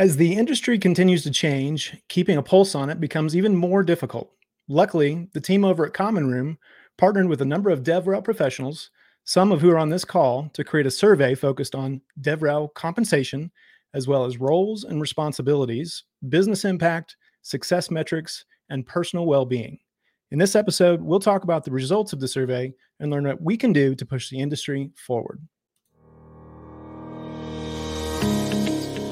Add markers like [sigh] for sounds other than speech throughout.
As the industry continues to change, keeping a pulse on it becomes even more difficult. Luckily, the team over at Common Room partnered with a number of DevRel professionals, some of who are on this call, to create a survey focused on DevRel compensation, as well as roles and responsibilities, business impact, success metrics, and personal well being. In this episode, we'll talk about the results of the survey and learn what we can do to push the industry forward.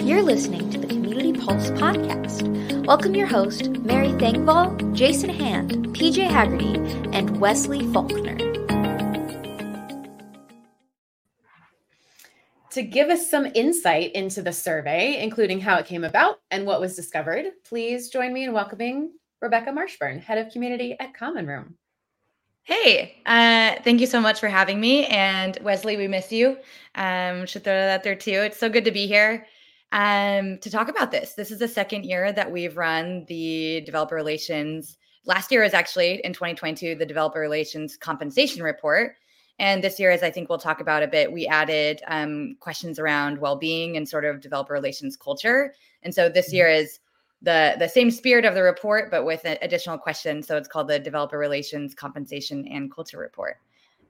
You're listening to the Community Pulse podcast. Welcome your host, Mary Thengvall, Jason Hand, PJ Hagerty, and Wesley Faulkner. To give us some insight into the survey, including how it came about and what was discovered, please join me in welcoming Rebecca Marshburn, Head of Community at Common Room. Hey, uh, thank you so much for having me. And Wesley, we miss you. Um, should throw that there too. It's so good to be here um, to talk about this. This is the second year that we've run the developer relations. Last year was actually in 2022, the developer relations compensation report. And this year, as I think we'll talk about a bit, we added um, questions around well-being and sort of developer relations culture. And so this mm-hmm. year is the the same spirit of the report, but with an additional questions. So it's called the Developer Relations Compensation and Culture Report.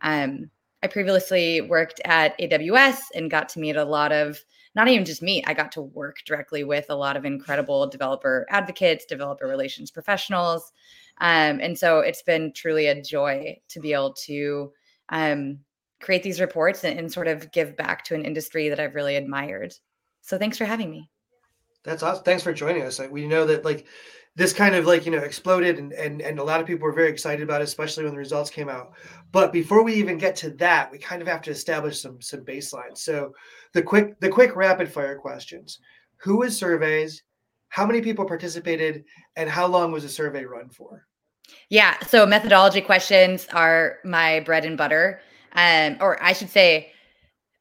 Um, I previously worked at AWS and got to meet a lot of not even just me, I got to work directly with a lot of incredible developer advocates, developer relations professionals. Um, and so it's been truly a joy to be able to um, create these reports and, and, sort of give back to an industry that I've really admired. So thanks for having me. That's awesome. Thanks for joining us. we know that like this kind of like you know exploded and, and and a lot of people were very excited about it especially when the results came out. But before we even get to that we kind of have to establish some some baselines. So the quick the quick rapid fire questions. Who was surveys? How many people participated? And how long was the survey run for? Yeah so methodology questions are my bread and butter. Um, or i should say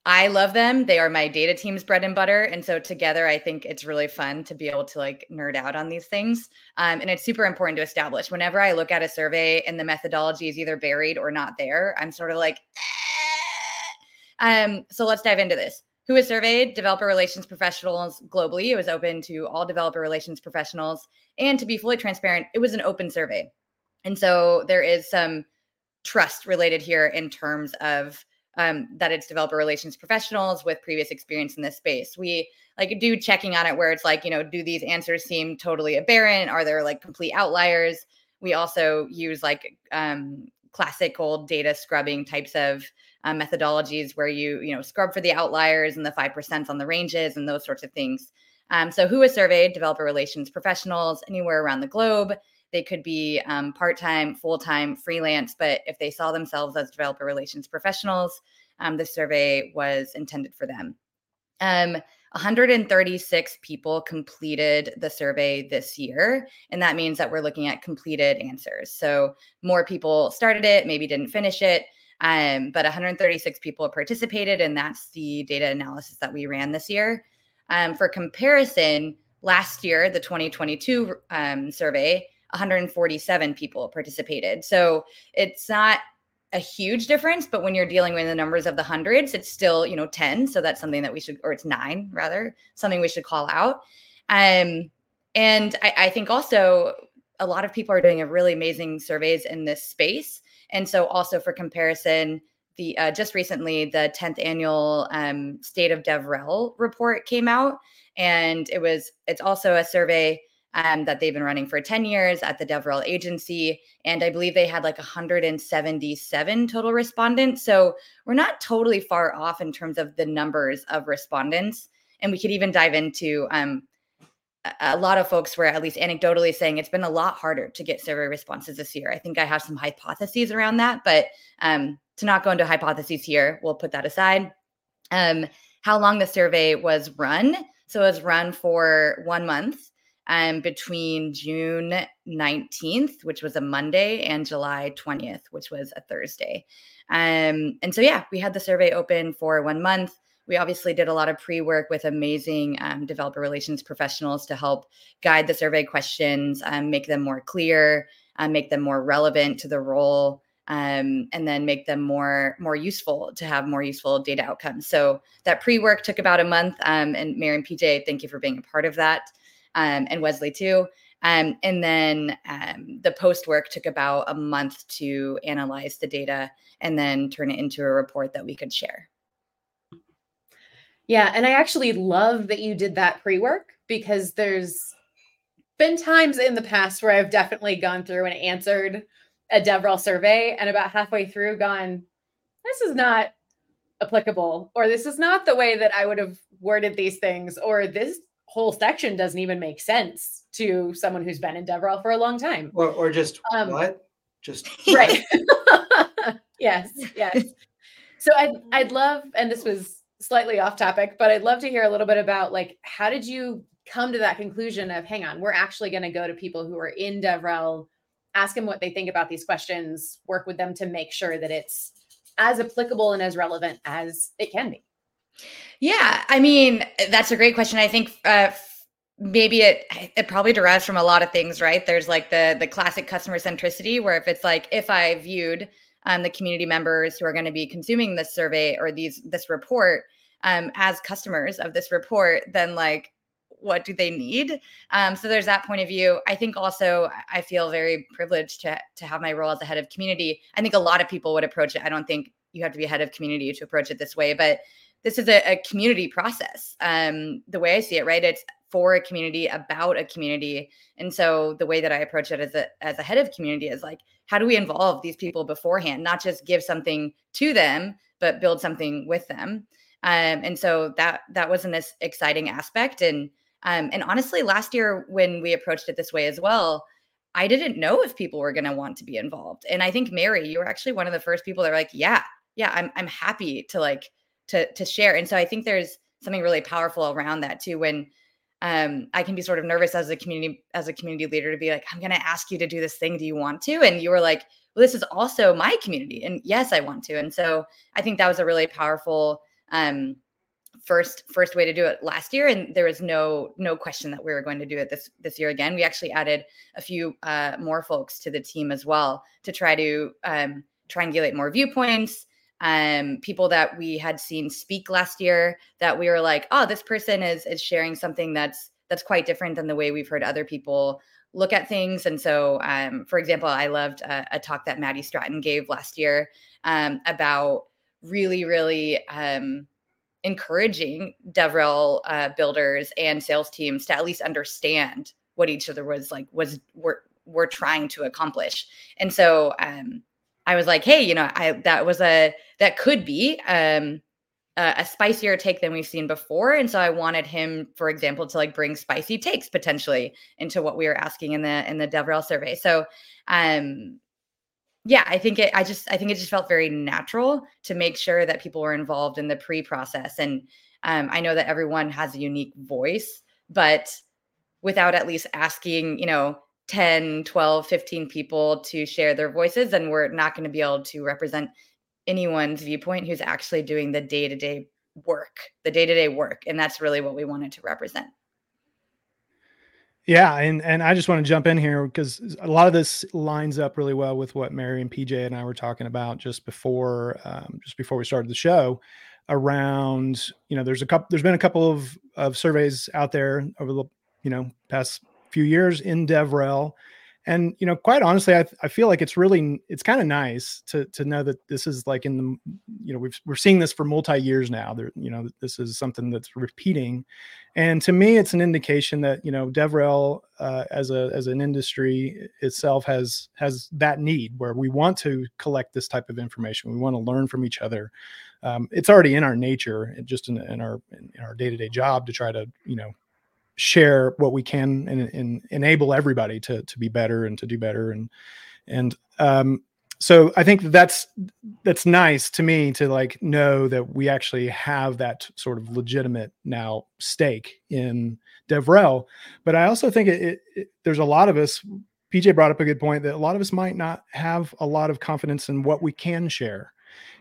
I love them. They are my data team's bread and butter. And so together, I think it's really fun to be able to like nerd out on these things. Um, and it's super important to establish whenever I look at a survey and the methodology is either buried or not there, I'm sort of like, eh. um, so let's dive into this. Who was surveyed? Developer relations professionals globally. It was open to all developer relations professionals. And to be fully transparent, it was an open survey. And so there is some trust related here in terms of um, that it's developer relations professionals with previous experience in this space. We like do checking on it where it's like, you know, do these answers seem totally aberrant? Are there like complete outliers? We also use like um, classic old data scrubbing types of um, methodologies where you, you know, scrub for the outliers and the 5% on the ranges and those sorts of things. Um, so who was surveyed? Developer relations professionals anywhere around the globe. They could be um, part time, full time, freelance, but if they saw themselves as developer relations professionals, um, the survey was intended for them. Um, 136 people completed the survey this year. And that means that we're looking at completed answers. So more people started it, maybe didn't finish it. Um, but 136 people participated, and that's the data analysis that we ran this year. Um, for comparison, last year, the 2022 um, survey, 147 people participated. So it's not a huge difference, but when you're dealing with the numbers of the hundreds, it's still, you know, 10. So that's something that we should, or it's nine rather, something we should call out. Um, and I, I think also a lot of people are doing a really amazing surveys in this space. And so also for comparison, the uh, just recently the 10th annual um, state of devrel report came out and it was it's also a survey um, that they've been running for 10 years at the DevRel agency. And I believe they had like 177 total respondents. So we're not totally far off in terms of the numbers of respondents. And we could even dive into um, a lot of folks were at least anecdotally saying it's been a lot harder to get survey responses this year. I think I have some hypotheses around that, but um, to not go into hypotheses here, we'll put that aside. Um, how long the survey was run. So it was run for one month um, between June 19th, which was a Monday, and July 20th, which was a Thursday. Um, and so, yeah, we had the survey open for one month. We obviously did a lot of pre work with amazing um, developer relations professionals to help guide the survey questions, um, make them more clear, uh, make them more relevant to the role. um, and then make them more more useful to have more useful data outcomes. So that pre work took about a month, um, and Mary and PJ, thank you for being a part of that, um, and Wesley too. Um, and then um, the post work took about a month to analyze the data and then turn it into a report that we could share. Yeah, and I actually love that you did that pre work because there's been times in the past where I've definitely gone through and answered a DevRel survey and about halfway through gone, this is not applicable, or this is not the way that I would have worded these things, or this whole section doesn't even make sense to someone who's been in DevRel for a long time. Or, or just um, what? Just [laughs] right. [laughs] yes, yes. So I'd I'd love, and this was slightly off topic, but I'd love to hear a little bit about like how did you come to that conclusion of hang on, we're actually going to go to people who are in DevRel ask them what they think about these questions, work with them to make sure that it's as applicable and as relevant as it can be. Yeah, I mean, that's a great question. I think uh, maybe it it probably derives from a lot of things, right? There's like the the classic customer centricity, where if it's like if I viewed um, the community members who are going to be consuming this survey or these this report um, as customers of this report, then like what do they need um, so there's that point of view i think also i feel very privileged to, to have my role as a head of community i think a lot of people would approach it i don't think you have to be head of community to approach it this way but this is a, a community process. Um, the way i see it right it's for a community about a community. And so the way that i approach it as a as a head of community is like how do we involve these people beforehand? Not just give something to them but build something with them. Um, and so that that was an exciting aspect. And um, and honestly, last year when we approached it this way as well, I didn't know if people were going to want to be involved. And I think Mary, you were actually one of the first people that were like, "Yeah, yeah, I'm I'm happy to like to to share." And so I think there's something really powerful around that too. When um, I can be sort of nervous as a community as a community leader to be like, "I'm going to ask you to do this thing. Do you want to?" And you were like, "Well, this is also my community, and yes, I want to." And so I think that was a really powerful um, first first way to do it last year and there was no no question that we were going to do it this this year again we actually added a few uh, more folks to the team as well to try to um, triangulate more viewpoints um, people that we had seen speak last year that we were like oh this person is is sharing something that's that's quite different than the way we've heard other people look at things and so um, for example i loved a, a, talk that Matty Stratton gave last year um, about really really um, encouraging DevRel uh, builders and sales teams to at least understand what each other was like was were were trying to accomplish. And so um, I was like, hey, you know, I that was a that could be um, a, a spicier take than we've seen before. And so I wanted him, for example, to like bring spicy takes potentially into what we were asking in the in the DevRel survey. So um, yeah, I think it, I just, I think it just felt very natural to make sure that people were involved in the pre process. And um, I know that everyone has a unique voice, but without at least asking, you know, 10, 12, 15 people to share their voices, then we're not going to be able to represent anyone's viewpoint who's actually doing the day to day work, the day to day work. And that's really what we wanted to represent. Yeah, and and I just want to jump in here because a lot of this lines up really well with what Mary and PJ and I were talking about just before um, just before we started the show around you know there's a couple there's been a couple of of surveys out there over the you know past few years in DevRel. And you know quite honestly i, I feel like it's really it's kind of nice to to know that this is like in the you know we've, we're seeing this for multi years now. There you know this is something that's repeating. And to me it's an indication that you know devrel uh, as a as an industry itself has has that need where we want to collect this type of information. We want to learn from each other. Um, it's already in our nature just in, in our in our day-to-day job to try to you know share what we can and, and, enable everybody to to be better and to do better and and um, so I think that's that's nice to me to like know that we actually have that sort of legitimate now stake in DevRel. But I also think it, it, it, there's a lot of us. PJ brought up a good point that a lot of us might not have a lot of confidence in what we can share,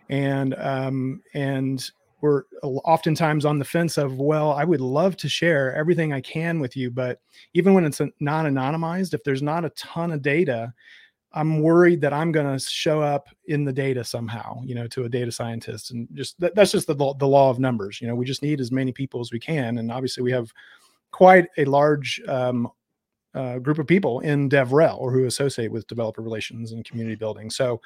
and um, and we're oftentimes on the fence of, well, I would love to share everything I can with you, but even when it's non anonymized, if there's not a ton of data, I'm worried that I'm going to show up in the data somehow, you know, to a data scientist, and just that, that's just the the law of numbers. You know, we just need as many people as we can, and obviously we have quite a large um, uh, group of people in DevRel or who associate with developer relations and community building. So,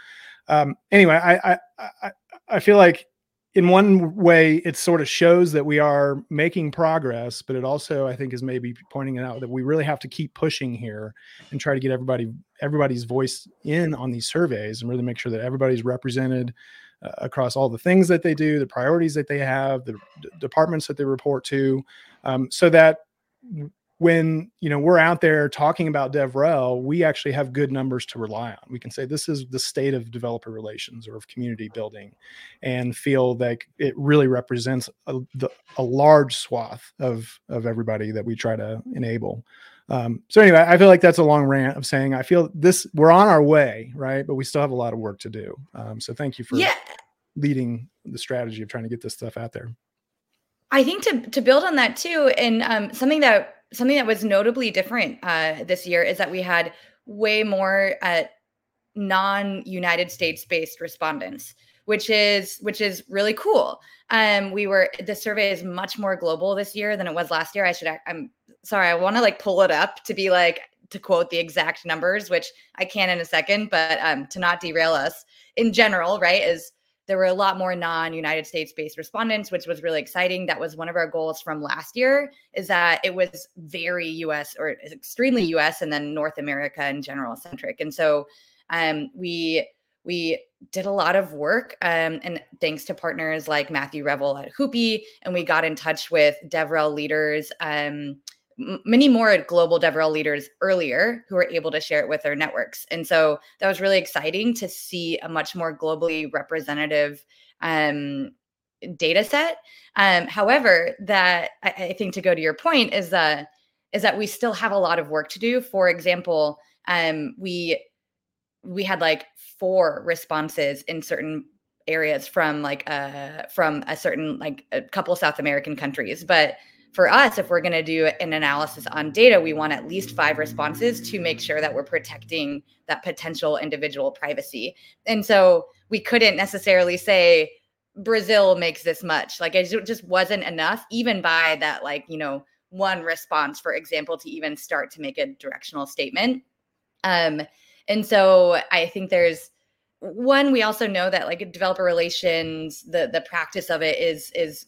um, anyway, I, I I I feel like in one way it sort of shows that we are making progress but it also i think is maybe pointing out that we really have to keep pushing here and try to get everybody everybody's voice in on these surveys and really make sure that everybody's represented uh, across all the things that they do the priorities that they have the d- departments that they report to um, so that when you know we're out there talking about devrel we actually have good numbers to rely on. We can say this is the state of developer relations or of community building and feel like it really represents a, the, a large swath of of everybody that we try to enable. Um, so anyway i feel like that's a long rant of saying i feel this we're on our way right? But we still have a lot of work to do. Um, so thank you for yeah. leading the strategy of trying to get this stuff out there. I think to to build on that too, and um, something that something that was notably different uh, this year is that we had way more uh, non-United States based respondents, which is which is really cool. Um, we were the survey is much more global this year than it was last year. I should I'm sorry, I want to like pull it up to be like to quote the exact numbers, which I can in a second, but um, to not derail us in general, right? Is there were a lot more non-united states based respondents which was really exciting. That was one of our goals from last year is that it was very us or extremely us and then north america in general centric. And so um, we we did a lot of work um, and thanks to partners like Matthew Revell at hoopy and we got in touch with devrel leaders um, many more global DevRel leaders earlier who were able to share it with their networks. And so that was really exciting to see a much more globally representative um, data set. Um, however, that I, I, think to go to your point is that is that we still have a lot of work to do. For example, um, we we had like four responses in certain areas from like uh from a certain like a couple South American countries, but for us, if we're going to do an analysis on data, we want at least five responses to make sure that we're protecting that potential individual privacy. And so we couldn't necessarily say Brazil makes this much. Like it just wasn't enough, even by that, like, you know, one response, for example, to even start to make a directional statement. Um, and so I think there's one, we also know that like developer relations, the the practice of it is is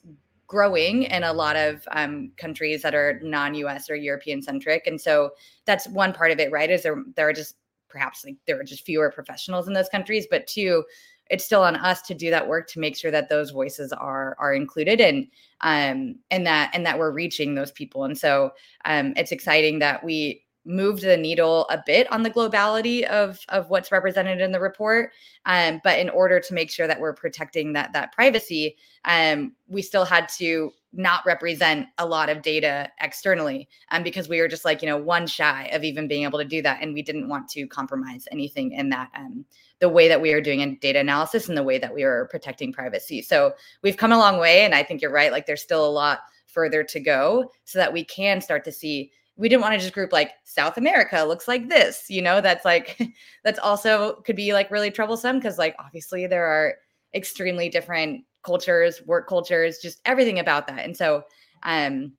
growing in a lot of um, countries that are non-US or European centric, and so that's one part of it, right? Is there there are just perhaps like there are just fewer professionals in those countries, but two, it's still on us to do that work to make sure that those voices are are included and um and that and that we're reaching those people. And so um, it's exciting that we moved the needle a bit on the globality of of what's represented in the report um, but in order to make sure that we're protecting that that privacy um, we still had to not represent a lot of data externally um, because we were just like you know one shy of even being able to do that and we didn't want to compromise anything in that um, the way that we are doing in data analysis and the way that we are protecting privacy. So we've come a long way and i think you're right like there's still a lot further to go so that we can start to see we didn't want to just group like South America looks like this, you know, that's like, [laughs] that's also could be like really troublesome because, like, obviously there are extremely different cultures, work cultures, just everything about that. And so, um,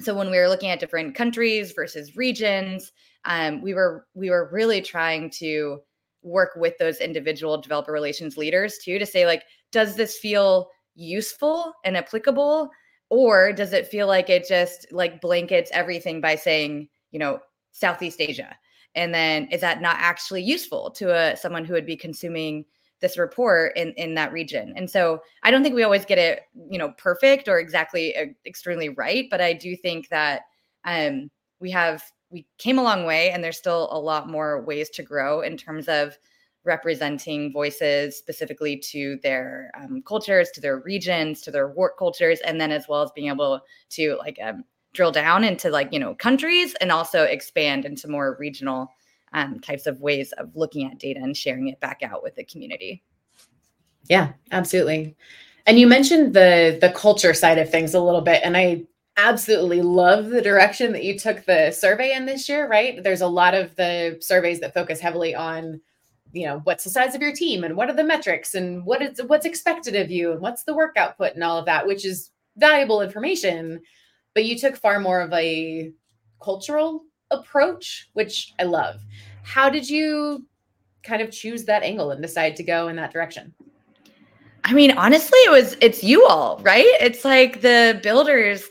so when we were looking at different countries versus regions, um, we were we were really trying to work with those individual developer relations leaders too to say like, does this feel useful and applicable or does it feel like it just like blankets everything by saying you know southeast asia? And then is that not actually useful to a someone who would be consuming this report in in that region? And so i don't think we always get it you know perfect or exactly uh, extremely right but i do think that um we have we came a long way and there's still a lot more ways to grow in terms of representing voices specifically to their um, cultures, to their regions, to their work cultures, and then as well as being able to like um, drill down into like you know countries and also expand into more regional um, types of ways of looking at data and sharing it back out with the community. Yeah, absolutely. And you mentioned the the culture side of things a little bit, and I absolutely love the direction that you took the survey in this year. Right, there's a lot of the surveys that focus heavily on you know what's the size of your team and what are the metrics and what is what's expected of you and what's the work output and all of that which is valuable information but you took far more of a cultural approach which i love how did you kind of choose that angle and decide to go in that direction I mean, honestly, it was it's you all, right? It's like the builders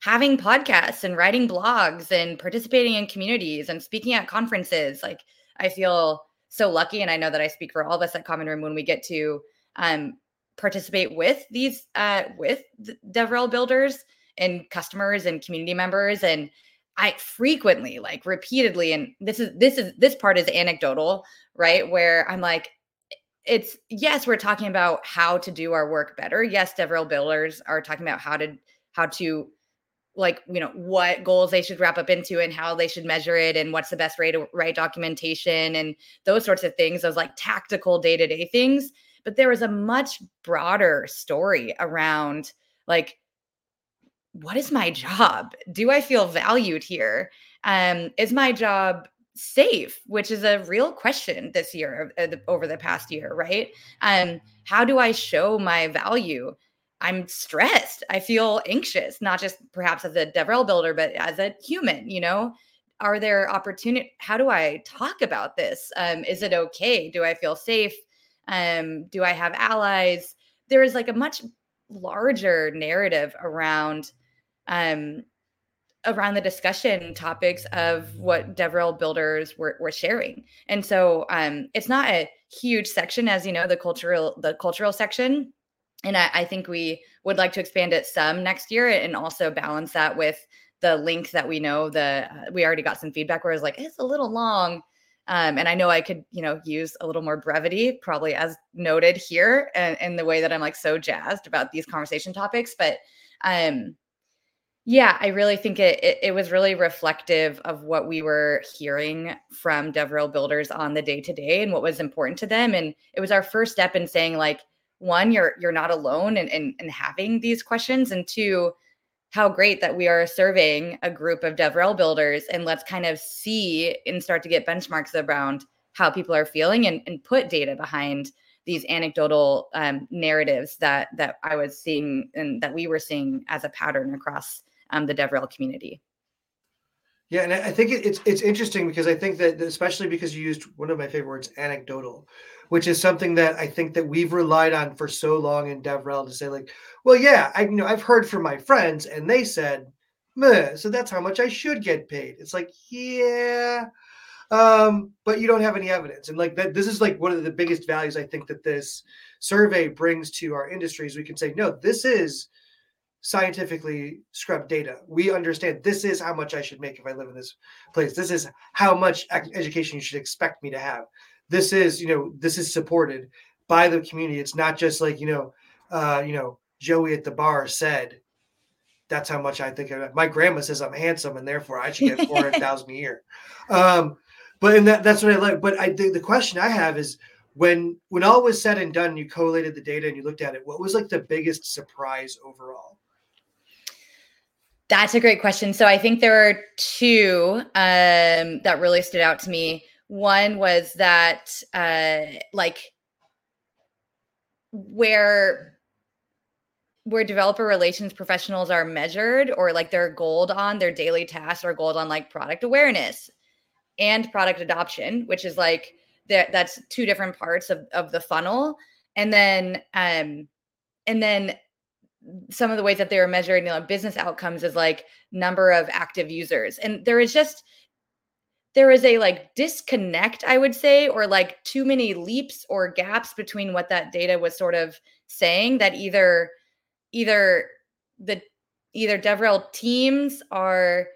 having podcasts and writing blogs and participating in communities and speaking at conferences. Like I feel so lucky and I know that I speak for all of us at Common Room when we get to um, participate with these uh, with the DevRel builders and customers and community members and I frequently like repeatedly and this is this is this part is anecdotal, right? Where I'm like it's yes, we're talking about how to do our work better. Yes, DevRel builders are talking about how to how to like you know what goals they should wrap up into and how they should measure it and what's the best way to write documentation and those sorts of things those like tactical day-to-day things. But there was a much broader story around like what is my job? Do i feel valued here? Um is my job safe? Which is a real question this year uh, over the past year right? Um how do i show my value i'm stressed. I feel anxious not just perhaps as a devrel builder but as a human you know? Are there opportunity how do i talk about this? Um is it okay? Do i feel safe? Um do i have allies? There is like a much larger narrative around um around the discussion topics of what DevRel builders were, were sharing. And so um, it's not a huge section, as you know, the cultural the cultural section. And I, I think we would like to expand it some next year and also balance that with the link that we know the uh, we already got some feedback where it's like it's a little long. Um, and I know I could, you know, use a little more brevity, probably as noted here, and in the way that I'm like so jazzed about these conversation topics. But um, yeah, I really think it, it, it was really reflective of what we were hearing from DevRel builders on the day to day and what was important to them. And it was our first step in saying like, one, you're you're not alone in, in, in having these questions, and two, how great that we are surveying a group of DevRel builders and let's kind of see and start to get benchmarks around how people are feeling and, and put data behind these anecdotal um, narratives that that I was seeing and that we were seeing as a pattern across um, the DevRel community. Yeah, and I think it's it's interesting because I think that especially because you used one of my favorite words, anecdotal, which is something that I think that we've relied on for so long in DevRel to say like, well, yeah, I you know I've heard from my friends and they said, Meh, so that's how much I should get paid. It's like, yeah, um, but you don't have any evidence, and like that, this is like one of the biggest values I think that this survey brings to our industries. We can say, no, this is scientifically scrubbed data. We understand this is how much I should make if I live in this place. This is how much education you should expect me to have. This is, you know, this is supported by the community. It's not just like, you know, uh, you know, Joey at the bar said, that's how much I think. My grandma says I'm handsome and therefore I should get [laughs] 400,000 a year. Um, but and that, that's what I like. But I the, the question I have is when when all was said and done, you collated the data and you looked at it, what was like the biggest surprise overall? That's a great question. So I think there are two um, that really stood out to me. One was that, uh, like, where where developer relations professionals are measured or like their gold on their daily tasks or gold on like product awareness and product adoption which is like that that's two different parts of, of the funnel and then um and then some of the ways that they were measuring you know, business outcomes is like number of active users. And there is just there is a like disconnect i would say or like too many leaps or gaps between what that data was sort of saying that either either the either devrel teams are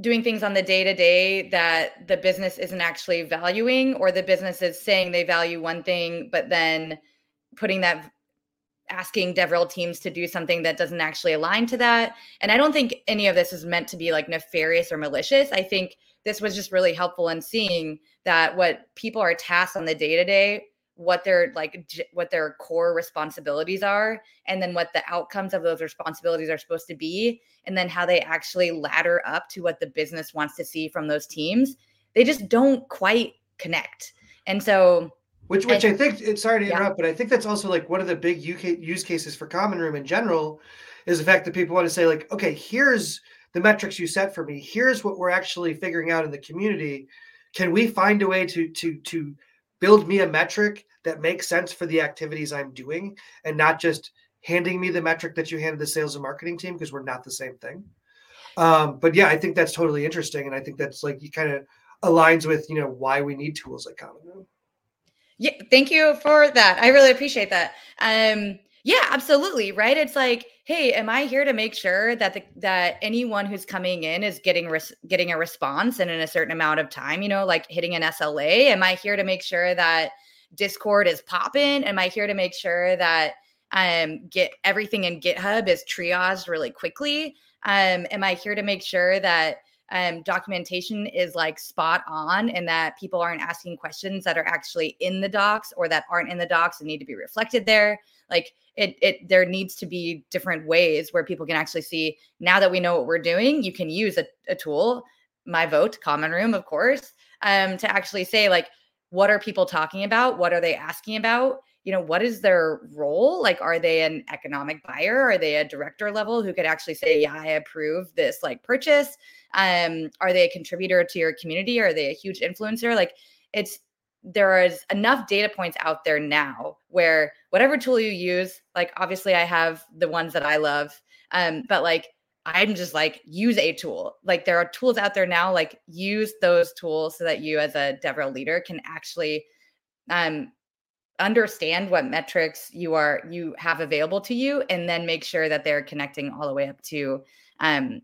doing things on the day to day that the business isn't actually valuing or the business is saying they value one thing but then putting that asking DevRel teams to do something that doesn't actually align to that. And I don't think any of this is meant to be like nefarious or malicious. I think this was just really helpful in seeing that what people are tasked on the day to day, what their like j- what their core responsibilities are, and then what the outcomes of those responsibilities are supposed to be, and then how they actually ladder up to what the business wants to see from those teams. They just don't quite connect. And so which which I, I think sorry to interrupt, yeah. but I think that's also like one of the big UK use cases for Common Room in general is the fact that people want to say, like, okay, here's the metrics you set for me. Here's what we're actually figuring out in the community. Can we find a way to to to build me a metric that makes sense for the activities I'm doing and not just handing me the metric that you handed the sales and marketing team because we're not the same thing. Um, but yeah, I think that's totally interesting, and I think that's like you kind of aligns with you know why we need tools like Common Room. Yeah, thank you for that. I really appreciate that. Um, yeah, absolutely. Right. It's like, hey, am I here to make sure that the, that anyone who's coming in is getting res- getting a response and in a certain amount of time? You know, like hitting an SLA. Am I here to make sure that Discord is popping? Am I here to make sure that um, get everything in GitHub is triaged really quickly? Um, am I here to make sure that um, documentation is like spot on and that people aren't asking questions that are actually in the docs or that aren't in the docs and need to be reflected there? Like it, it there needs to be different ways where people can actually see now that we know what we're doing, you can use a, a tool, my vote, common room, of course, um, to actually say like, what are people talking about? What are they asking about? You know what is their role? Like are they an economic buyer? Are they a director level who could actually say yeah i approve this like purchase? Um are they a contributor to your community? Are they a huge influencer? Like it's there is enough data points out there now where whatever tool you use like obviously i have the ones that i love um but like i'm just like use a tool. Like there are tools out there now like use those tools so that you as a devrel leader can actually um understand what metrics you are you have available to you and then make sure that they're connecting all the way up to um,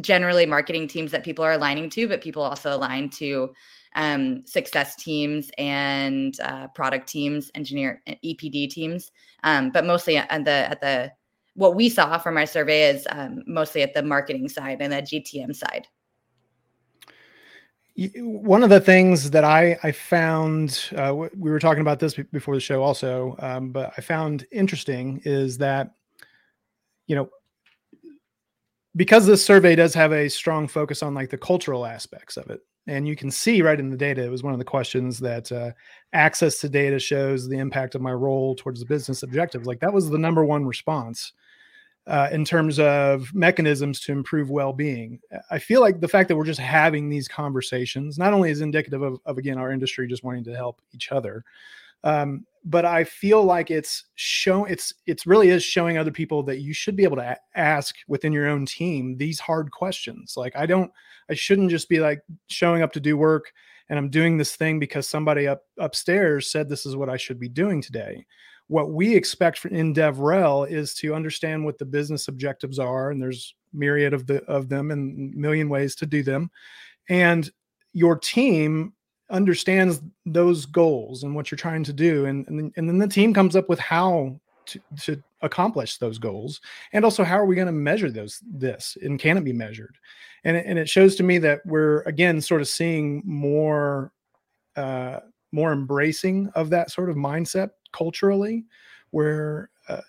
generally marketing teams that people are aligning to but people also align to um, success teams and uh, product teams engineer epd teams. Um, but mostly at the at the what we saw from our survey is um, mostly at the marketing side and the gtm side one of the things that I, I found, uh, we were talking about this before the show also, um, but I found interesting is that, you know, because this survey does have a strong focus on like the cultural aspects of it, and you can see right in the data, it was one of the questions that uh, access to data shows the impact of my role towards the business objectives. Like that was the number one response uh, in terms of mechanisms to improve well-being. I feel like the fact that we're just having these conversations not only is indicative of, of again our industry just wanting to help each other, um, but I feel like it's show it's it's really is showing other people that you should be able to a- ask within your own team these hard questions. Like I don't, I shouldn't just be like showing up to do work and I'm doing this thing because somebody up upstairs said this is what I should be doing today what we expect in DevRel is to understand what the business objectives are, and there's myriad of the of them and million ways to do them, and your team understands those goals and what you're trying to do, and and, and then the team comes up with how to, to accomplish those goals, and also how are we going to measure those this, and can it be measured, and and it shows to me that we're again sort of seeing more. Uh, more embracing of that sort of mindset culturally, where uh,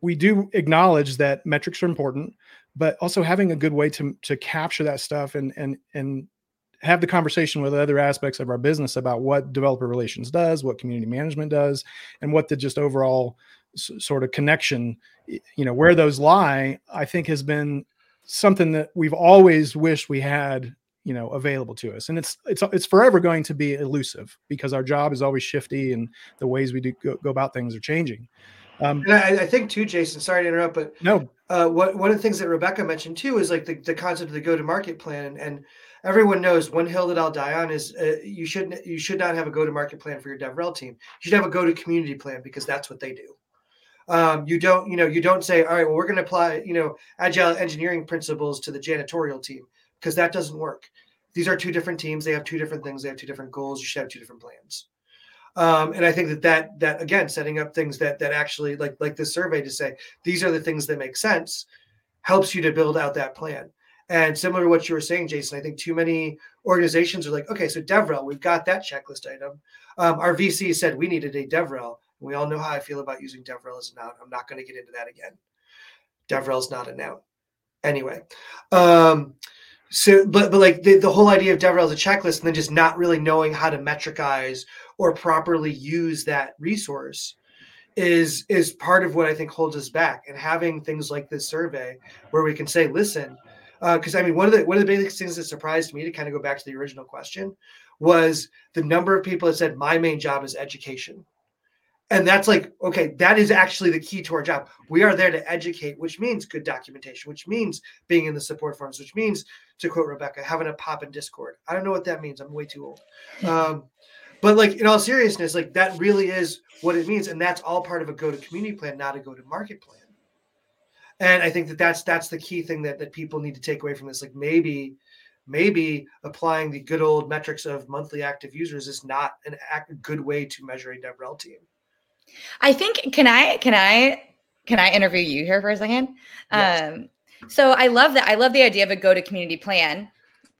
we do acknowledge that metrics are important, but also having a good way to to capture that stuff and and and have the conversation with other aspects of our business about what developer relations does, what community management does, and what the just overall s- sort of connection, you know, where those lie, I think has been something that we've always wished we had you know available to us and it's it's it's forever going to be elusive because our job is always shifty and the ways we do go, go about things are changing. Um, and I, I, think too jason sorry to interrupt but no. uh, what, one of the things that rebecca mentioned too is like the, the concept of the go to market plan and everyone knows one hill that i'll die on is uh, you should you should not have a go to market plan for your devrel team. You should have a go to community plan because that's what they do. Um, you don't you know you don't say all right well we're going to apply you know agile engineering principles to the janitorial team because that doesn't work. These are two different teams. They have two different things. They have two different goals. You should have two different plans. Um, and I think that that that again, setting up things that that actually like like this survey to say these are the things that make sense, helps you to build out that plan. And similar to what you were saying, Jason, I think too many organizations are like, okay, so DevRel, we've got that checklist item. Um, our VC said we needed a DevRel. We all know how I feel about using DevRel as a noun. I'm not going to get into that again. DevRel is not a noun. Anyway, um, so but but like the, the whole idea of DevRel as a checklist and then just not really knowing how to metricize or properly use that resource is is part of what I think holds us back. And having things like this survey where we can say, listen, because uh, I mean, one of the one of the biggest things that surprised me to kind of go back to the original question was the number of people that said my main job is education. And that's like, okay, that is actually the key to our job. We are there to educate, which means good documentation, which means being in the support forums, which means, to quote Rebecca, having a pop in Discord. I don't know what that means. I'm way too old. [laughs] Um, but like in all seriousness, like that really is what it means, and that's all part of a go to community plan, not a go to market plan. And I think that that's that's the key thing that that people need to take away from this. Like maybe maybe applying the good old metrics of monthly active users is not an a good way to measure a DevRel team. I think can I can I can I interview you here for a second? Yes. Um, so I love that. I love the idea of a go to community plan.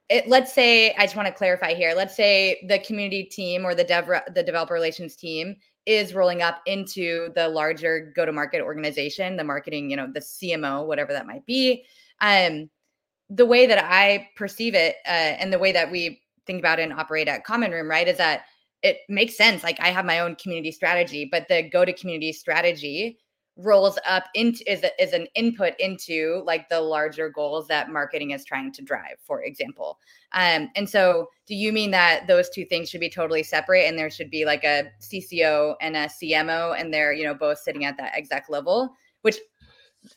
It, let's say I just want to clarify here. Let's say the community team or the dev the developer relations team is rolling up into the larger go to market organization, the marketing, you know, the CMO, whatever that might be. Um, the way that I perceive it uh, and the way that we think about it and operate at Common Room, right, is that it makes sense. Like I have my own community strategy, but the go to community strategy rolls up into is, a, is an input into like the larger goals that marketing is trying to drive for example um, and so do you mean that those two things should be totally separate and there should be like a cco and a cmo and they're you know both sitting at that exec level which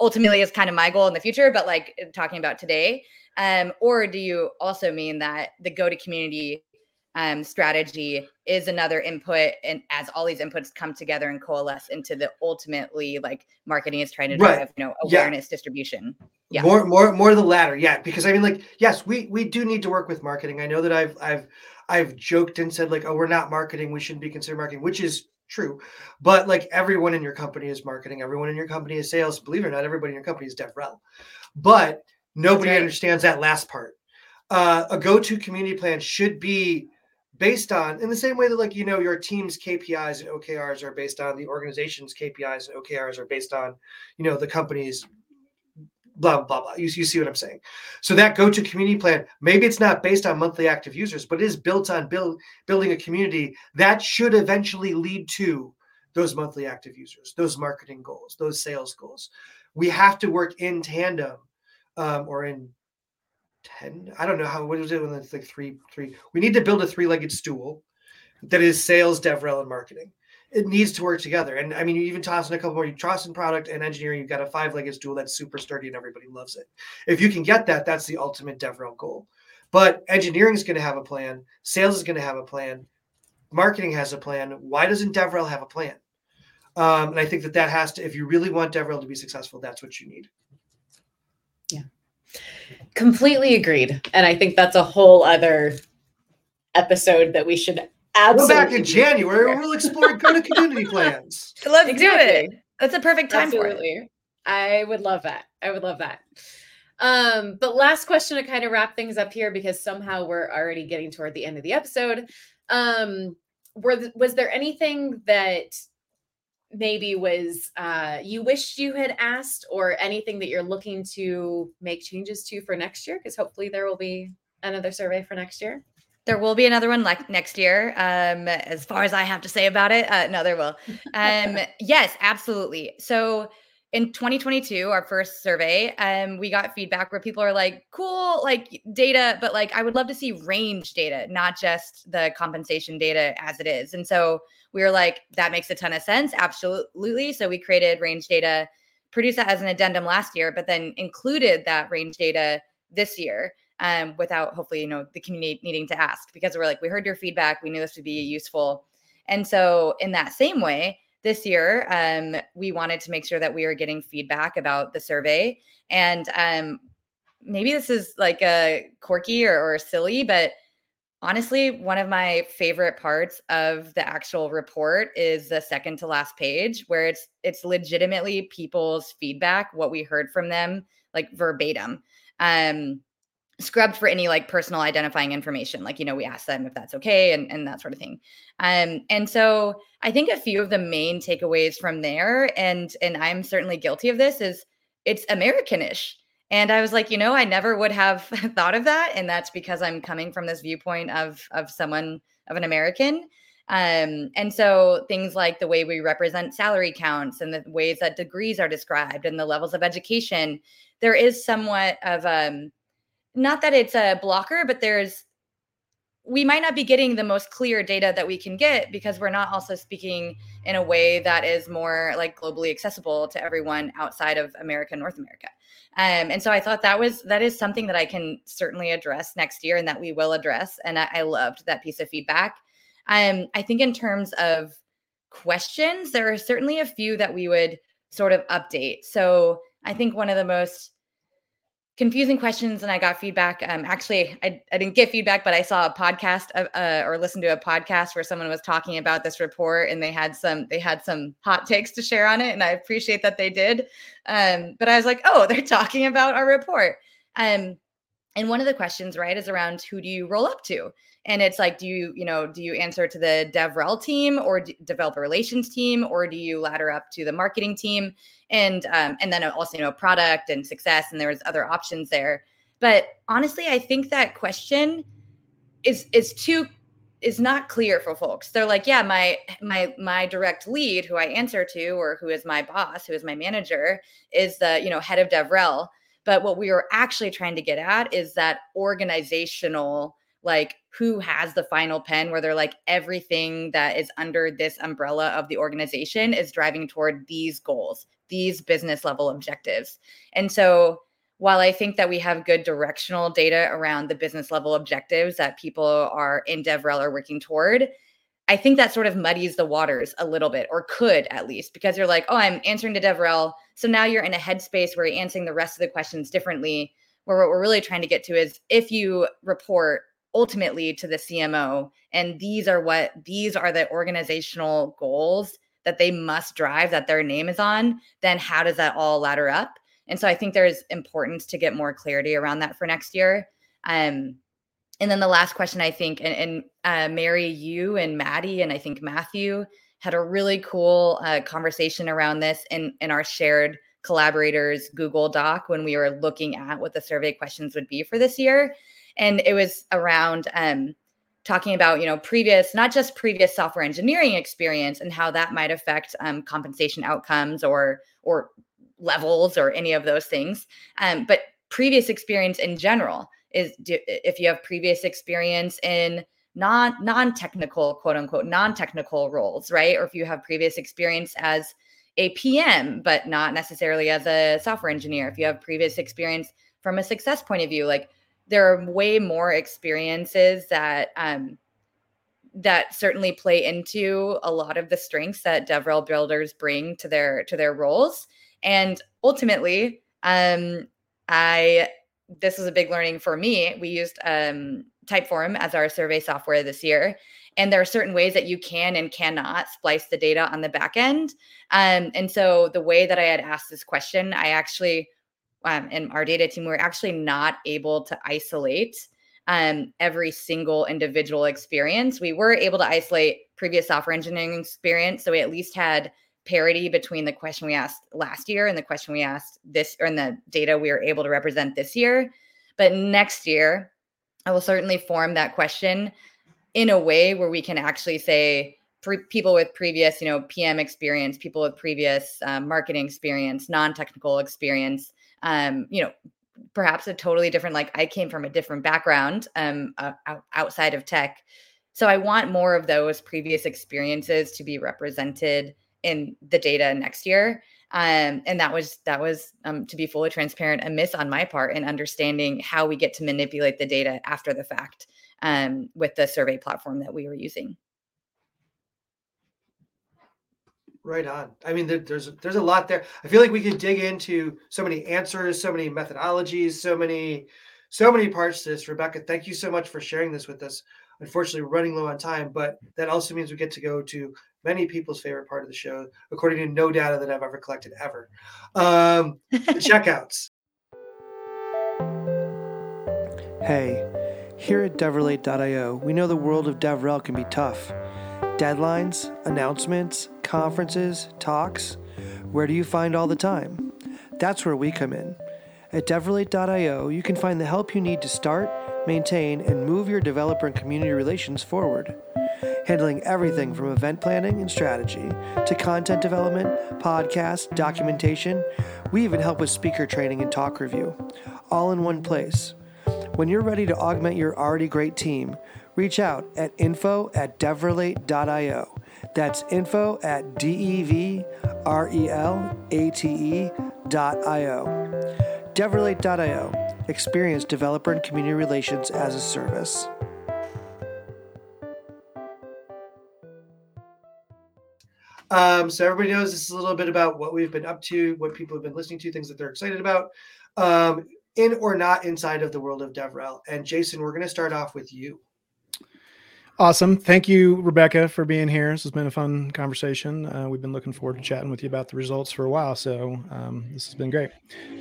ultimately is kind of my goal in the future but like talking about today um, or do you also mean that the go to community um, strategy is another input and as all these inputs come together and coalesce into the ultimately like marketing is trying to drive right. you know awareness yeah. distribution yeah more more more the latter yeah because i mean like yes we we do need to work with marketing i know that i've i've i've joked and said like oh we're not marketing we shouldn't be considered marketing which is true but like everyone in your company is marketing everyone in your company is sales believe it or not everybody in your company is devrel but nobody right. understands that last part uh, a go-to community plan should be based on in the same way that like you know your team's KPIs and OKRs are based on the organization's KPIs and OKRs are based on you know the company's blah blah blah. You, you see what I'm saying? So that go-to community plan, maybe it's not based on monthly active users, but it is built on build, building a community that should eventually lead to those monthly active users, those marketing goals, those sales goals. We have to work in tandem um, or in 10 i don't know how What was it when it's like three three we need to build a three-legged stool that is sales devrel and marketing. It needs to work together and i mean you even toss in a couple more you toss in product and engineering you've got a five-legged stool that's super sturdy and everybody loves it. If you can get that that's the ultimate devrel goal. But engineering is going to have a plan sales is going to have a plan marketing has a plan. Why doesn't devrel have a plan? Um, and i think that that has to if you really want devrel to be successful that's what you need Completely agreed. And I think that's a whole other episode that we should absolutely. Go back in January. We'll explore go to community plans. [laughs] Let's exactly. do it. That's a perfect time absolutely. for it. I would love that. I would love that. Um, but last question to kind of wrap things up here because somehow we're already getting toward the end of the episode. Um, were th- was there anything that maybe was uh, you wished you had asked or anything that you're looking to make changes to for next year? Because hopefully there will be another survey for next year. There will be another one like next year. Um, as far as I have to say about it, uh, no, there will. Um, [laughs] yes, absolutely. So in 2022, our first survey, um, we got feedback where people are like, cool, like data, but like I would love to see range data, not just the compensation data as it is. And so we were like, that makes a ton of sense. Absolutely. So we created range data, produced that as an addendum last year, but then included that range data this year um, without hopefully, you know, the community needing to ask because we're like, we heard your feedback. We knew this would be useful. And so in that same way, this year, um, we wanted to make sure that we were getting feedback about the survey. And um, maybe this is like a quirky or, or silly, but honestly one of my favorite parts of the actual report is the second to last page where it's it's legitimately people's feedback what we heard from them like verbatim um scrubbed for any like personal identifying information like you know we asked them if that's okay and, and that sort of thing. Um and so i think a few of the main takeaways from there and and i'm certainly guilty of this is it's americanish and I was like, you know, I never would have [laughs] thought of that. And that's because I'm coming from this viewpoint of of someone of an American. Um, and so things like the way we represent salary counts and the ways that degrees are described and the levels of education, there is somewhat of um not that it's a blocker, but there's we might not be getting the most clear data that we can get because we're not also speaking in a way that is more like globally accessible to everyone outside of America, North America. Um, and so I thought that was that is something that I can certainly address next year and that we will address. And I, I loved that piece of feedback. Um, I think in terms of questions, there are certainly a few that we would sort of update. So I think one of the most confusing questions and I got feedback. Um, actually, I, I didn't get feedback, but I saw a podcast uh, uh, or listened to a podcast where someone was talking about this report and they had some they had some hot takes to share on it, and I appreciate that they did. Um, but I was like, oh, [laughs] they're talking about our report. Um, and one of the questions, right, is around who do you roll up to? And it's like, do you, you know, do you answer to the DevRel team or developer relations team, or do you ladder up to the marketing team? And um, and then also, you know, product and success, and there was other options there. But honestly, I think that question is is too is not clear for folks. They're like, yeah, my my my direct lead, who I answer to, or who is my boss, who is my manager, is the you know head of DevRel but what we were actually trying to get at is that organizational, like who has the final pen, where they're like everything that is under this umbrella of the organization is driving toward these goals, these business level objectives. And so while I think that we have good directional data around the business level objectives that people are in DevRel are working toward, I think that sort of muddies the waters a little bit, or could at least, because you're like, oh, I'm answering to DevRel. So now you're in a headspace where you're answering the rest of the questions differently. Where what we're really trying to get to is if you report ultimately to the CMO, and these are what these are the organizational goals that they must drive that their name is on, then how does that all ladder up? And so I think there's importance to get more clarity around that for next year. Um, and then the last question, I think, and, and uh, Mary, you and Matty, and I think Matthew had a really cool uh, conversation around this in, in our shared collaborators Google Doc when we were looking at what the survey questions would be for this year. And it was around um, talking about, you know, previous, not just previous software engineering experience and how that might affect um, compensation outcomes or or levels or any of those things, um, but previous experience in general is do, if you have previous experience in non non-technical quote unquote non-technical roles right? Or if you have previous experience as a pm but not necessarily as a software engineer. If you have previous experience from a success point of view like there are way more experiences that um, that certainly play into a lot of the strengths that devrel builders bring to their to their roles and ultimately um, i this was a big learning for me. We used um, Typeform as our survey software this year. And there are certain ways that you can and cannot splice the data on the back end. Um, and so the way that I had asked this question, I actually, um, and our data team, we were actually not able to isolate um, every single individual experience. We were able to isolate previous software engineering experience. So we at least had parity between the question we asked last year and the question we asked this or in the data we were able to represent this year. But next year, I will certainly form that question in a way where we can actually say pre- people with previous, you know, PM experience, people with previous um, marketing experience, non-technical experience, um, you know, perhaps a totally different. Like I came from a different background um, uh, outside of tech, so I want more of those previous experiences to be represented in the data next year. Um, and that was that was um, to be fully transparent a miss on my part in understanding how we get to manipulate the data after the fact um, with the survey platform that we were using. Right on. I mean, there, there's there's a lot there. I feel like we could dig into so many answers, so many methodologies, so many so many parts to this. Rebecca, thank you so much for sharing this with us. Unfortunately, we're running low on time, but that also means we get to go to many people's favorite part of the show, according to no data that I've ever collected ever. Um, the [laughs] checkouts. Hey, here at DevRelate.io, we know the world of DevRel can be tough. Deadlines, announcements, conferences, talks. Where do you find all the time? That's where we come in. At DevRelate.io, you can find the help you need to start, maintain, and move your developer and community relations forward. handling everything from event planning and strategy to content development, podcast, documentation. We even help with speaker training and talk review, all in one place. When you're ready to augment your already great team, reach out at info at devrelate.io. That's info at D-E-V-R-E-L-A-T-E dot I-O. Devrelate.io. Experience developer and community relations as a service. Um, so everybody knows this is a little bit about what we've been up to, what people have been listening to, things that they're excited about, um, in or not inside of the world of DevRel. And Jason, we're going to start off with you. Awesome. Thank you, Rebecca, for being here. This has been a fun conversation. Uh, we've been looking forward to chatting with you about the results for a while. So um, this has been great.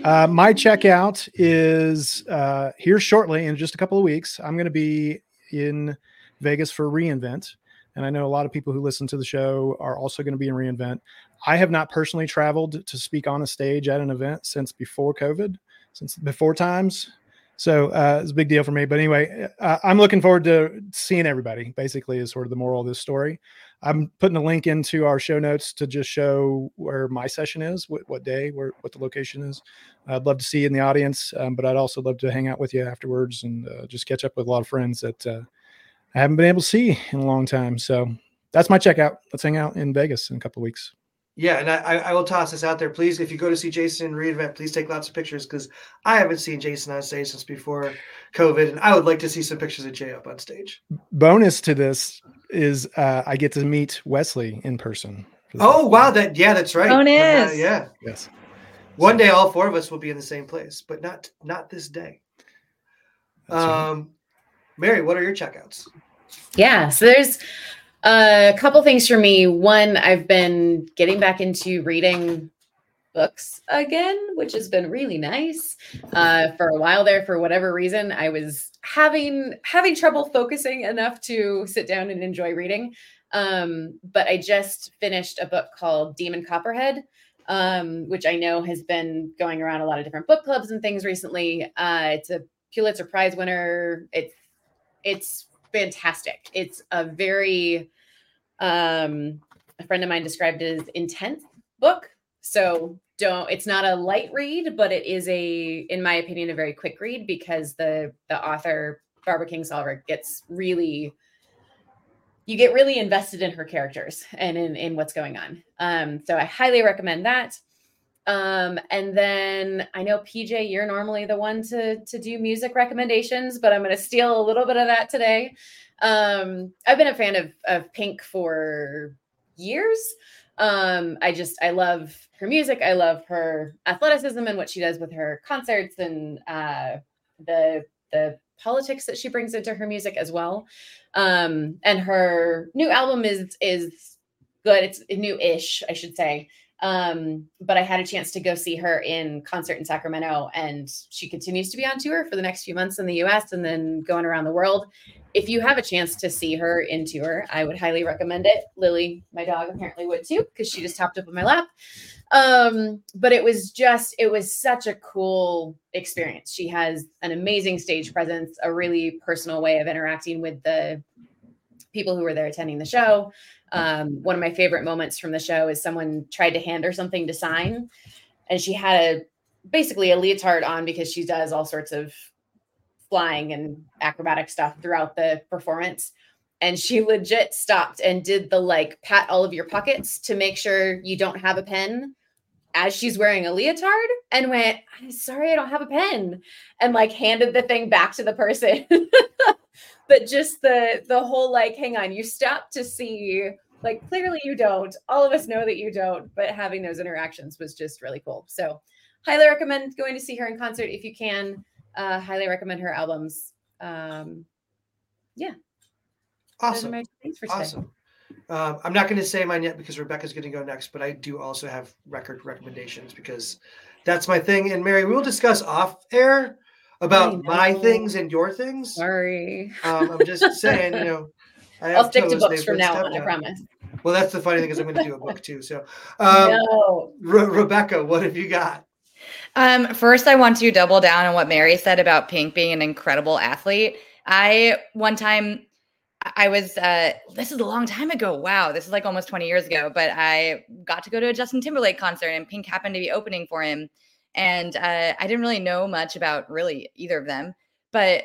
Uh, my checkout is uh, here shortly in just a couple of weeks. I'm going to be in Vegas for reInvent. And I know a lot of people who listen to the show are also going to be in reInvent. I have not personally traveled to speak on a stage at an event since before COVID, since before times. So uh, it's a big deal for me. But anyway, uh, I'm looking forward to seeing everybody. Basically, is sort of the moral of this story. I'm putting a link into our show notes to just show where my session is, what, what day, where what the location is. I'd love to see you in the audience, um, but I'd also love to hang out with you afterwards and uh, just catch up with a lot of friends that uh, I haven't been able to see in a long time. So that's my checkout. Let's hang out in Vegas in a couple of weeks. Yeah, and I, I will toss this out there. Please, if you go to see Jason in reInvent, please take lots of pictures because I haven't seen Jason on stage since before COVID, and I would like to see some pictures of Jay up on stage. Bonus to this is uh, I get to meet Wesley in person. Oh wow! That yeah, that's right. Bonus. Uh, yeah. Yes. One day, all four of us will be in the same place, but not not this day. That's right. Um, Mary, what are your checkouts? Yeah. So there's a couple things for me. One, I've been getting back into reading books again, which has been really nice. Uh, for a while there, for whatever reason, I was having having trouble focusing enough to sit down and enjoy reading. Um, but I just finished a book called Demon Copperhead, um, which I know has been going around a lot of different book clubs and things recently. Uh, it's a Pulitzer Prize winner. It's it's fantastic. It's a very um a friend of mine described it as intense book. So don't it's not a light read, but it is a in my opinion a very quick read because the the author Barbara Kingsolver gets really you get really invested in her characters and in in what's going on. Um so I highly recommend that. Um, and then I know PJ, you're normally the one to to do music recommendations, but I'm going to steal a little bit of that today. Um, I've been a fan of of Pink for years. Um, I just I love her music. I love her athleticism and what she does with her concerts and uh, the the politics that she brings into her music as well. Um, and her new album is is good. It's new-ish, I should say um but i had a chance to go see her in concert in sacramento and she continues to be on tour for the next few months in the us and then going around the world. If you have a chance to see her in tour i would highly recommend it. Lily my dog apparently would too because she just hopped up on my lap. Um but it was just it was such a cool experience. She has an amazing stage presence a really personal way of interacting with the people who were there attending the show um, one of my favorite moments from the show is someone tried to hand her something to sign, and she had a basically a leotard on because she does all sorts of flying and acrobatic stuff throughout the performance. And she [laughs] legit stopped and did the like pat all of your pockets to make sure you don't have a pen as she's wearing a leotard and went, I'm sorry, I don't have a pen. And like handed the thing back to the person. [laughs] but just the the whole like hang on you stop to see like clearly you don't all of us know that you don't but having those interactions was just really cool so highly recommend going to see her in concert if you can uh highly recommend her albums um yeah Awesome. my for today. Awesome. Um, I'm not going to say mine yet because Rebecca's going to go next, but I do also have record recommendations because that's my thing. And Mary, we'll discuss off air about my things and your things. sorry Um, I'm just [laughs] saying, you know, I i'll stick to books from now on i promise Well, that's the funny thing is I'm going to do a book too. So, [laughs] um, no Re- Rebecca, what have you got? Um, first, I want to double down on what Mary said about Pink being an incredible athlete. I one time I was uh this is a long time ago. Wow, this is like almost 20 years ago, but I got to go to a Justin Timberlake concert and Pink happened to be opening for him. And uh, I didn't really know much about really either of them, but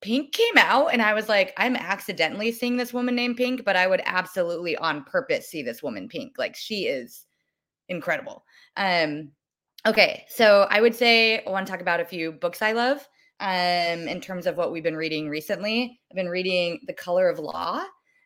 Pink came out and I was like, I'm accidentally seeing this woman named Pink, but I would absolutely on purpose see this woman Pink. Like she is incredible. Um okay, so I would say I want to talk about a few books I love um, in terms of what we've been reading recently. I've been reading The Color of Law,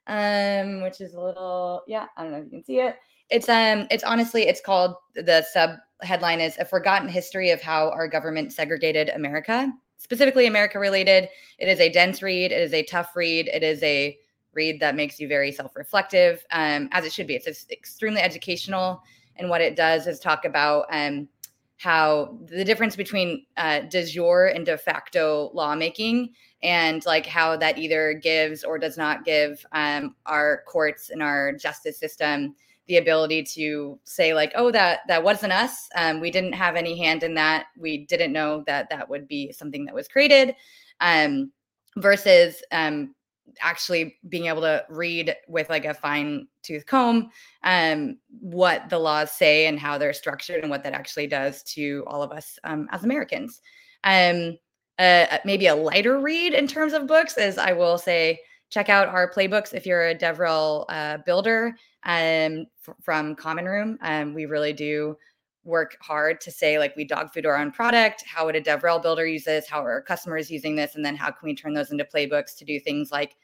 um, which is a little, yeah, I don't know if you can see it. It's um, it's honestly, it's called the sub headline is a forgotten history of how our government segregated America, specifically America related. It is a dense read. It is a tough read. It is a read that makes you very self-reflective, um, as it should be. It's extremely educational, and what it does is talk about um, how the difference between uh, de jure and de facto lawmaking and like how that either gives or does not give um, our courts and our justice system the ability to say like oh that that wasn't us um, we didn't have any hand in that we didn't know that that would be something that was created um, versus um, actually being able to read with like a fine tooth comb um, what the laws say and how they're structured and what that actually does to all of us um, as Americans. Um, uh maybe a lighter read in terms of books is I will say check out our playbooks if you're a DevRel uh, builder um, f- from Common Room. Um, we really do work hard to say like we dog food our own product how would a devrel builder use this? How are our customers using this? And then how can we turn those into playbooks to do things like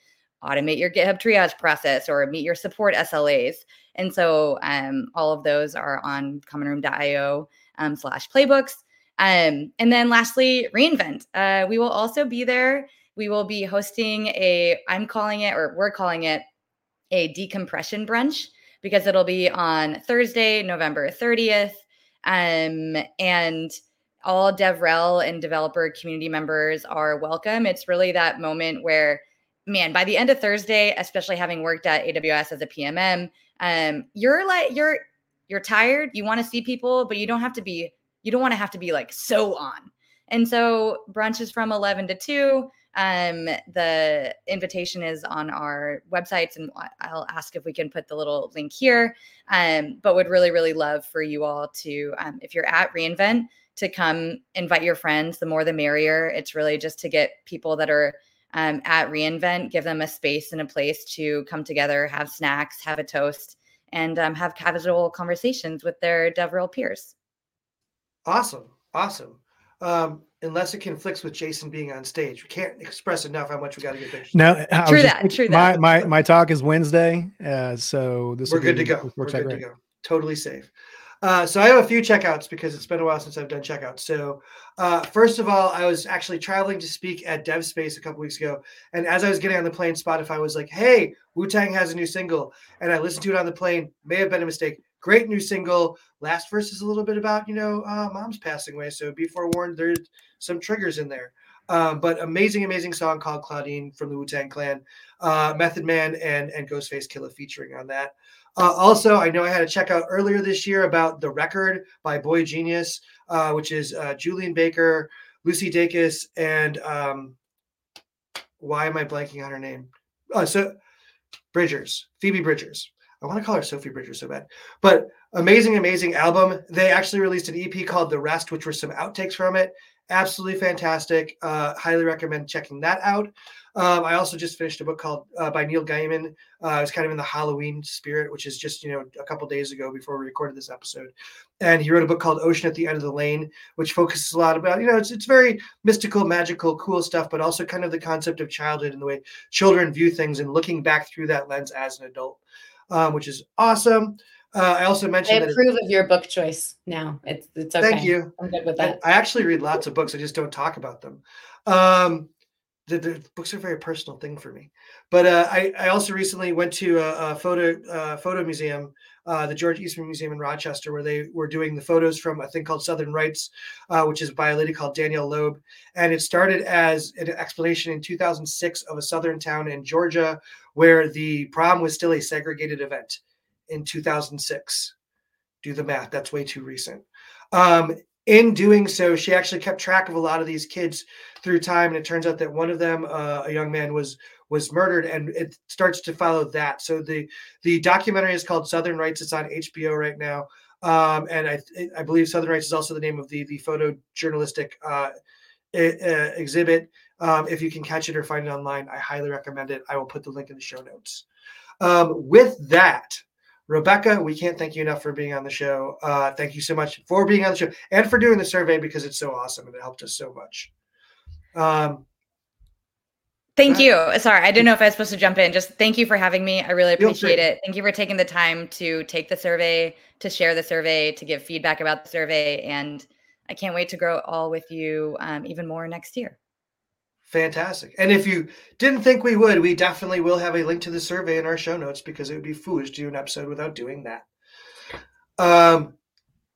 automate your github triage process or meet your support slas and so um, all of those are on commonroom.io um, slash playbooks um, and then lastly reinvent uh, we will also be there we will be hosting a i'm calling it or we're calling it a decompression brunch because it'll be on thursday november 30th um, and all DevRel and developer community members are welcome. It's really that moment where, man, by the end of Thursday, especially having worked at AWS as a PMM, um, you're like you're you're tired. You want to see people, but you don't have to be. You don't want to have to be like so on. And so brunch is from 11 to 2. Um, the invitation is on our websites, and I'll ask if we can put the little link here. Um, but would really, really love for you all to, um, if you're at reInvent, to come invite your friends. The more the merrier. It's really just to get people that are um, at reInvent, give them a space and a place to come together, have snacks, have a toast, and um, have casual conversations with their DevRel peers. Awesome. Awesome. Um, unless it conflicts with Jason being on stage. We can't express enough how much we got to get pictures. No, true that. Just, true my, that. My my talk is Wednesday, uh, so this we're good be, to go. We're good great. to go. Totally safe. Uh, so I have a few checkouts because it's been a while since I've done checkouts. So uh, first of all, I was actually traveling to speak at DevSpace a couple weeks ago, and as I was getting on the plane, Spotify was like, "Hey, Wu Tang has a new single," and I listened to it on the plane. May have been a mistake. Great new single. Last verse is a little bit about you know uh, mom's passing away, so be forewarned. There's some triggers in there. Um, but amazing, amazing song called Claudine from the Wu Tang Clan. Uh, Method Man and and Ghostface Killah featuring on that. Uh, also, I know I had a checkout earlier this year about the record by boygenius, uh, which is uh, Julien Baker, Lucy Dacus, and um, why am I blanking on her name? Oh, so Bridgers, Phoebe Bridgers. I want to call her Sophie Bridgers so bad. But amazing, amazing album. They actually released an EP called The Rest, which were some outtakes from it. Absolutely fantastic. Uh, highly recommend checking that out. Um, I also just finished a book called uh, by Neil Gaiman. Uh, it's kind of in the Halloween spirit, which is just you know a couple days ago before we recorded this episode. And he wrote a book called Ocean at the End of the Lane, which focuses a lot about you know it's it's very mystical, magical, cool stuff, but also kind of the concept of childhood and the way children view things and looking back through that lens as an adult um, which is awesome. Uh, I also mentioned. I approve of your book choice now. It's it's okay. Thank you. I'm good with that. I, I actually read lots of books. I just don't talk about them. Um, the, the, books are a very personal thing for me. But uh, I, I also recently went to a, a photo uh, photo museum, uh, the George Eastman Museum in Rochester, where they were doing the photos from a thing called Southern Rites, uh, which is by a lady called Danielle Loeb. And it started as an explanation in 2006 of a southern town in Georgia where the prom was still a segregated event in 2006. Do the math; that's way too recent. Um, in doing so, she actually kept track of a lot of these kids through time, and it turns out that one of them, uh, a young man, was was murdered, and it starts to follow that. So the the documentary is called Southern Rites. It's on HBO right now, um, and I I believe Southern Rites is also the name of the the photojournalistic uh, exhibit. Um, if you can catch it or find it online, I highly recommend it. I will put the link in the show notes. Um, with that, Rebecca, we can't thank you enough for being on the show. Uh, thank you so much for being on the show and for doing the survey because it's so awesome and it helped us so much. Um, Thank you. Sorry, I didn't know if I was supposed to jump in. Just thank you for having me. I really appreciate it. Thank you for taking the time to take the survey, to share the survey, to give feedback about the survey. And I can't wait to grow all with you um, even more next year. Fantastic. And if you didn't think we would, we definitely will have a link to the survey in our show notes because it would be foolish to do an episode without doing that. Um,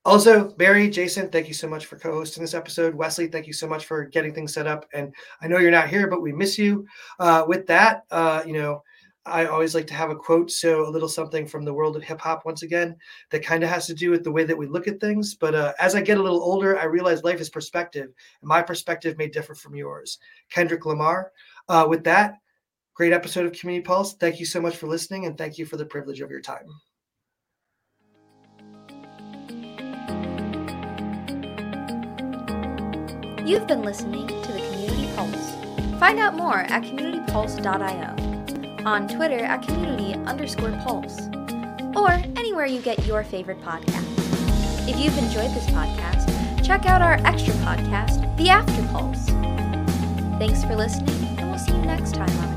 also, Mary, Jason, thank you so much for co-hosting this episode. Wesley, thank you so much for getting things set up. And I know you're not here, but we miss you. Uh, with that, uh, you know, I always like to have a quote, so a little something from the world of hip hop once again that kind of has to do with the way that we look at things. But uh, as I get a little older, I realize life is perspective, and my perspective may differ from yours. Kendrick Lamar. Uh, with that, great episode of Community Pulse. Thank you so much for listening, and thank you for the privilege of your time. You've been listening to the Community Pulse. Find out more at communitypulse.io, on Twitter at community underscore pulse, or anywhere you get your favorite podcast. If you've enjoyed this podcast, check out our extra podcast, The After Pulse. Thanks for listening, and we'll see you next time